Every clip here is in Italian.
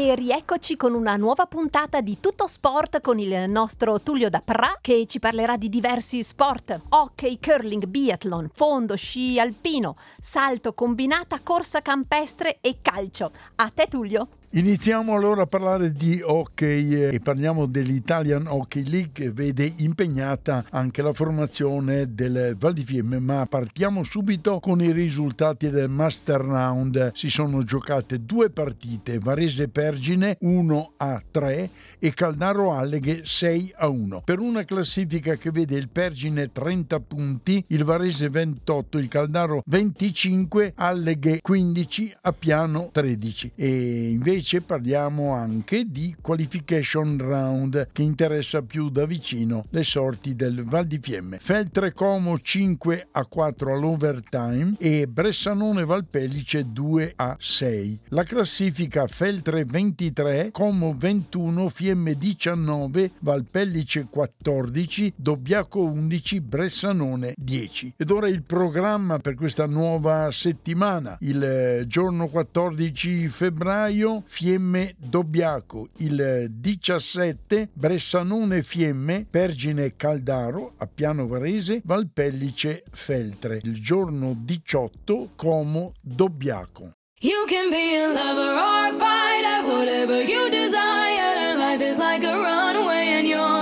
E rieccoci con una nuova puntata di Tutto Sport con il nostro Tullio da Pra che ci parlerà di diversi sport: hockey, curling, biathlon, fondo, sci alpino, salto combinata, corsa campestre e calcio. A te Tullio? Iniziamo allora a parlare di hockey e parliamo dell'Italian Hockey League che vede impegnata anche la formazione del Val di Fiemme, ma partiamo subito con i risultati del Master Round. Si sono giocate due partite, Varese Pergine 1 a 3 e Caldaro Alleghe 6 a 1. Per una classifica che vede il Pergine 30 punti, il Varese 28, il Caldaro 25, Alleghe 15, a piano 13. E invece parliamo anche di qualification round che interessa più da vicino le sorti del Val di Fiemme. Feltre Como 5 a 4 all'overtime e Bressanone Valpellice 2 a 6. La classifica Feltre 23, Como 21, Fiemme Fiemme 19, Valpellice 14, Dobbiaco 11, Bressanone 10. Ed ora il programma per questa nuova settimana. Il eh, giorno 14 febbraio Fiemme Dobbiaco, il 17 Bressanone Fiemme, Pergine Caldaro a Piano Varese, Valpellice Feltre. Il giorno 18 Como Dobbiaco. You can be a lover or a fighter, whatever you desire. Life is like a runway and you're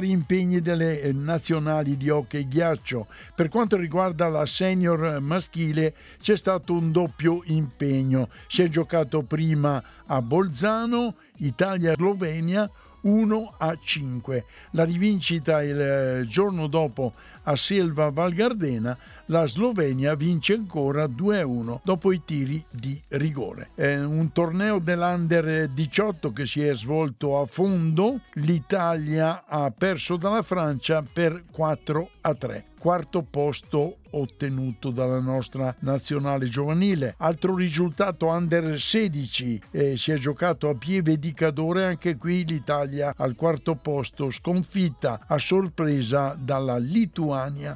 vari impegni delle eh, nazionali di hockey ghiaccio. Per quanto riguarda la senior maschile c'è stato un doppio impegno. Si è giocato prima a Bolzano, Italia-Slovenia 1 a 5. La rivincita il eh, giorno dopo a Selva Val Gardena, la Slovenia vince ancora 2 a 1 dopo i tiri di rigore. È un torneo dell'Under 18 che si è svolto a fondo. L'Italia ha perso dalla Francia per 4 a 3 quarto posto ottenuto dalla nostra nazionale giovanile. Altro risultato under 16 eh, si è giocato a Pieve di Cadore, anche qui l'Italia al quarto posto, sconfitta a sorpresa dalla Lituania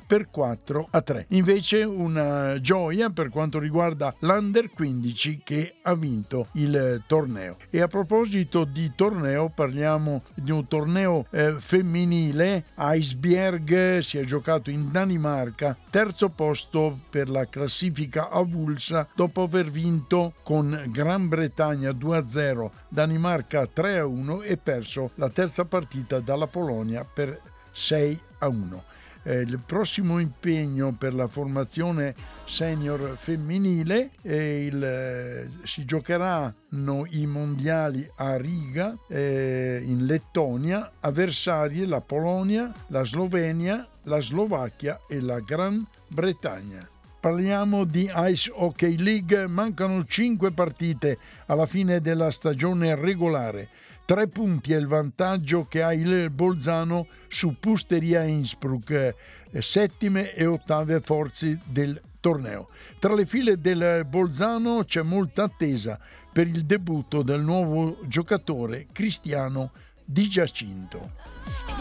per 4 a 3. Invece una gioia per quanto riguarda l'under 15 che ha vinto il torneo. E a proposito di torneo parliamo di un torneo eh, femminile, Iceberg si è giocato in Danimarca, terzo posto per la classifica avulsa dopo aver vinto con Gran Bretagna 2-0, Danimarca 3-1 e perso la terza partita dalla Polonia per 6-1. Eh, il prossimo impegno per la formazione senior femminile il, eh, si giocheranno i mondiali a Riga eh, in Lettonia, avversarie la Polonia, la Slovenia, la Slovacchia e la Gran Bretagna. Parliamo di Ice Hockey League, mancano 5 partite alla fine della stagione regolare. Tre punti è il vantaggio che ha il Bolzano su Pusteria Innsbruck, eh, settime e ottave forze del torneo. Tra le file del Bolzano c'è molta attesa per il debutto del nuovo giocatore Cristiano Di Giacinto.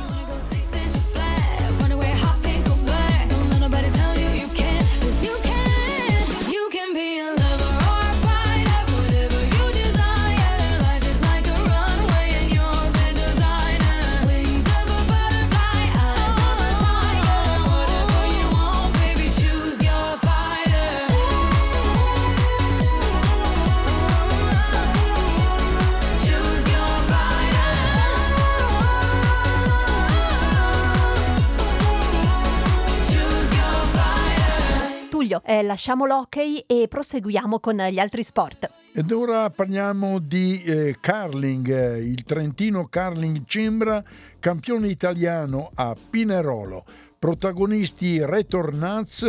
Eh, lasciamo l'hockey e proseguiamo con gli altri sport. Ed ora parliamo di eh, curling, il Trentino Curling Cimbra, campione italiano a Pinerolo. Protagonisti Retornaz,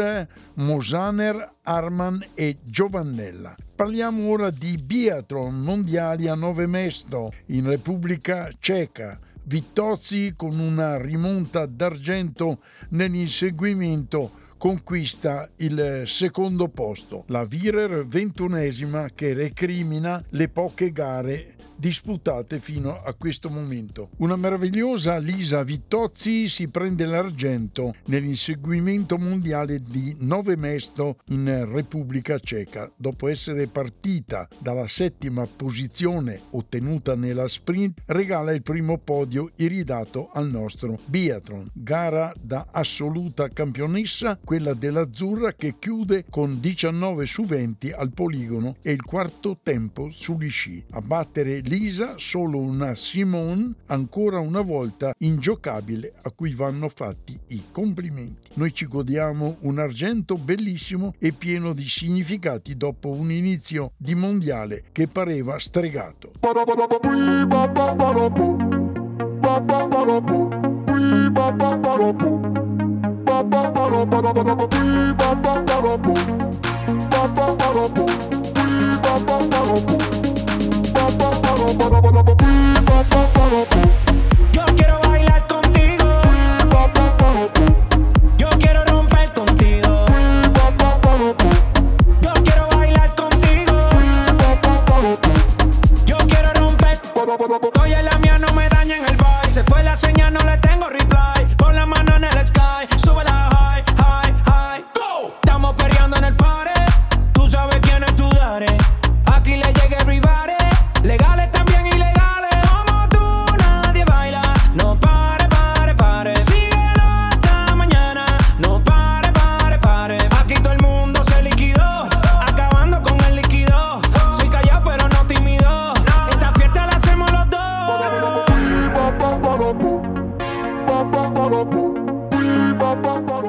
Mosaner, Arman e Giovannella. Parliamo ora di biathlon mondiali a Nove Mesto in Repubblica Ceca. Vittozzi con una rimonta d'argento nell'inseguimento conquista il secondo posto. La Virer ventunesima che recrimina le poche gare disputate fino a questo momento. Una meravigliosa Lisa Vittozzi si prende l'argento nell'inseguimento mondiale di Nove Mesto in Repubblica Ceca dopo essere partita dalla settima posizione ottenuta nella sprint regala il primo podio iridato al nostro biathlon gara da assoluta campionessa quella dell'Azzurra che chiude con 19 su 20 al poligono e il quarto tempo sugli sci. A battere Lisa solo una Simone ancora una volta ingiocabile a cui vanno fatti i complimenti. Noi ci godiamo un argento bellissimo e pieno di significati dopo un inizio di mondiale che pareva stregato.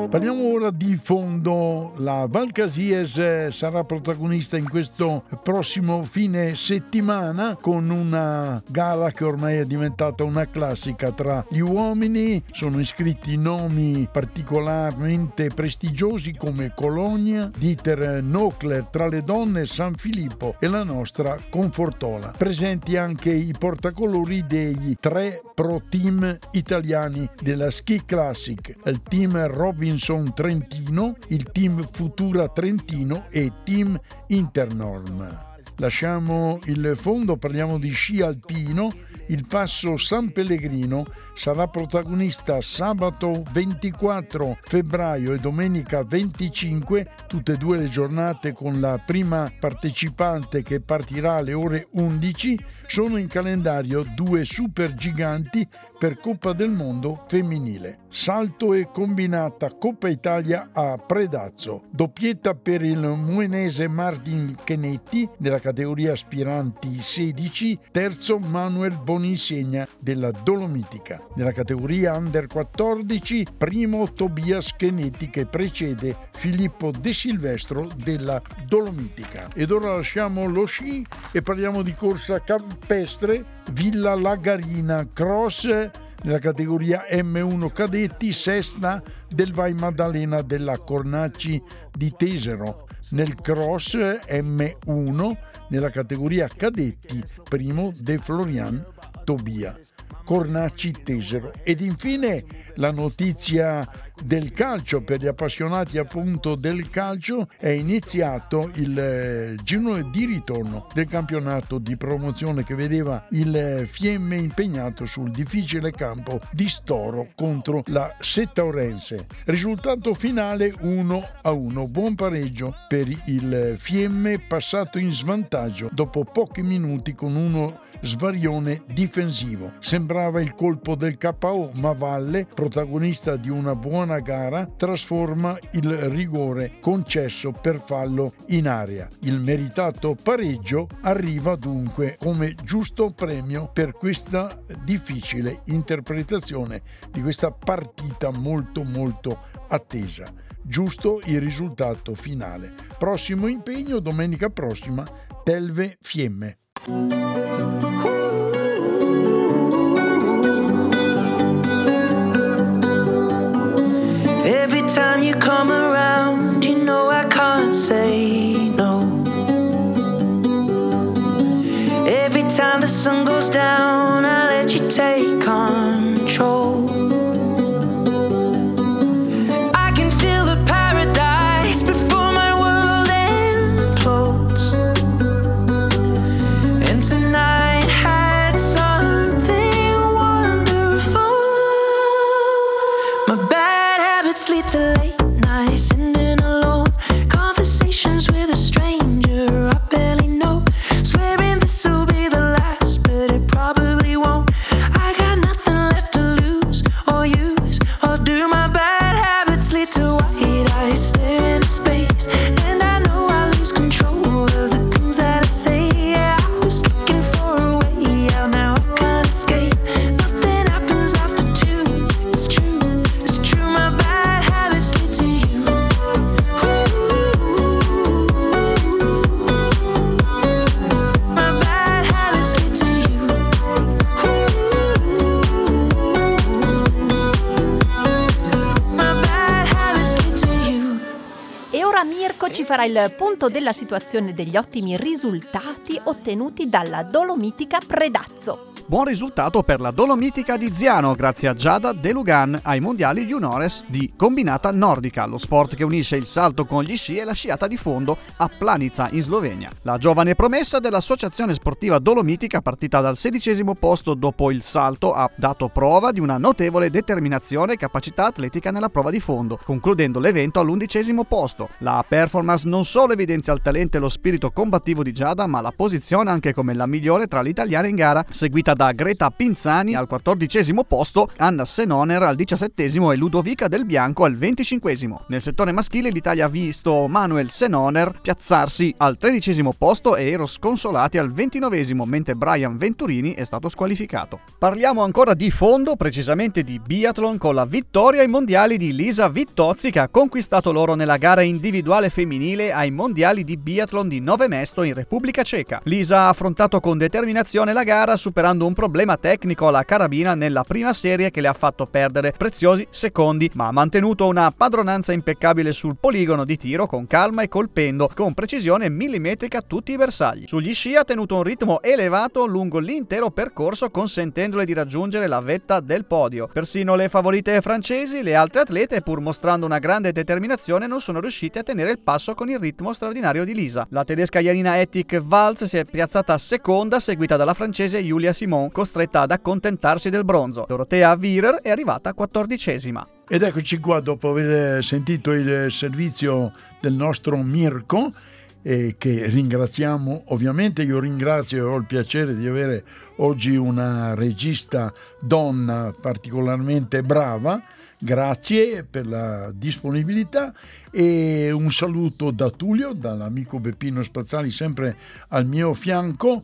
Parliamo ora di fondo. La Val Casies eh, sarà protagonista in questo prossimo fine settimana con una gara che ormai è diventata una classica tra gli uomini. Sono iscritti nomi particolarmente prestigiosi come Colonia, Dieter Nokler, tra le donne San Filippo e la nostra Confortola. Presenti anche i portacolori dei tre pro team italiani della Ski Classic, il team Robinson Trentino, il team Futura Trentino e team Internorm. Lasciamo il fondo, parliamo di sci alpino. Il passo San Pellegrino sarà protagonista sabato 24 febbraio e domenica 25, tutte e due le giornate con la prima partecipante che partirà alle ore 11. Sono in calendario due super giganti per Coppa del Mondo femminile. Salto e combinata Coppa Italia a Predazzo. Doppietta per il muenese Martin Chenetti nella categoria aspiranti 16, terzo Manuel Boninsegna della Dolomitica. Nella categoria under 14, primo Tobias Chenetti che precede Filippo De Silvestro della Dolomitica. Ed ora lasciamo lo sci e parliamo di corsa campestre Villa Lagarina Cross nella categoria M1 cadetti, sesta del Vai Maddalena della Cornacci di Tesero. Nel cross M1 nella categoria cadetti, primo De Florian Tobia. Cornacci Tesero. Ed infine la notizia del calcio per gli appassionati appunto del calcio è iniziato il eh, girone di ritorno del campionato di promozione che vedeva il Fiemme impegnato sul difficile campo di Storo contro la Settaurense. Risultato finale 1 a 1, buon pareggio per il Fiemme passato in svantaggio dopo pochi minuti con uno svarione difensivo. Sembrava il colpo del KO, ma Valle, protagonista di una buona gara, trasforma il rigore concesso per fallo in area. Il meritato pareggio arriva dunque come giusto premio per questa difficile interpretazione di questa partita molto molto attesa. giusto il risultato finale. Prossimo impegno domenica prossima, Telve Fiemme. Farà il punto della situazione degli ottimi risultati ottenuti dalla Dolomitica Predazzo. Buon risultato per la Dolomitica di Ziano grazie a Giada De Lugan ai mondiali juniores di combinata nordica, lo sport che unisce il salto con gli sci e la sciata di fondo a Planica in Slovenia. La giovane promessa dell'associazione sportiva Dolomitica partita dal sedicesimo posto dopo il salto ha dato prova di una notevole determinazione e capacità atletica nella prova di fondo, concludendo l'evento all'undicesimo posto. La performance non solo evidenzia il talento e lo spirito combattivo di Giada, ma la posiziona anche come la migliore tra le italiane in gara, seguita da Greta Pinzani al quattordicesimo posto, Anna Senoner al diciassettesimo e Ludovica Del Bianco al venticinquesimo. Nel settore maschile l'Italia ha visto Manuel Senoner piazzarsi al tredicesimo posto e Eros Consolati al ventinovesimo, mentre Brian Venturini è stato squalificato. Parliamo ancora di fondo, precisamente di biathlon, con la vittoria ai mondiali di Lisa Vittozzi che ha conquistato l'oro nella gara individuale femminile ai mondiali di biathlon di Nove Mesto in Repubblica Ceca. Lisa ha affrontato con determinazione la gara superando un problema tecnico alla carabina nella prima serie che le ha fatto perdere preziosi secondi, ma ha mantenuto una padronanza impeccabile sul poligono di tiro con calma e colpendo con precisione millimetrica tutti i bersagli. Sugli sci ha tenuto un ritmo elevato lungo l'intero percorso consentendole di raggiungere la vetta del podio. Persino le favorite francesi, le altre atlete, pur mostrando una grande determinazione, non sono riuscite a tenere il passo con il ritmo straordinario di Lisa. La tedesca Janina Ettik Valz si è piazzata seconda, seguita dalla francese Julia Simon, costretta ad accontentarsi del bronzo. Dorotea Wierer è arrivata quattordicesima. Ed eccoci qua dopo aver sentito il servizio del nostro Mirko eh, che ringraziamo ovviamente io ringrazio e ho il piacere di avere oggi una regista donna particolarmente brava grazie per la disponibilità e un saluto da Tullio dall'amico Beppino Spazzali sempre al mio fianco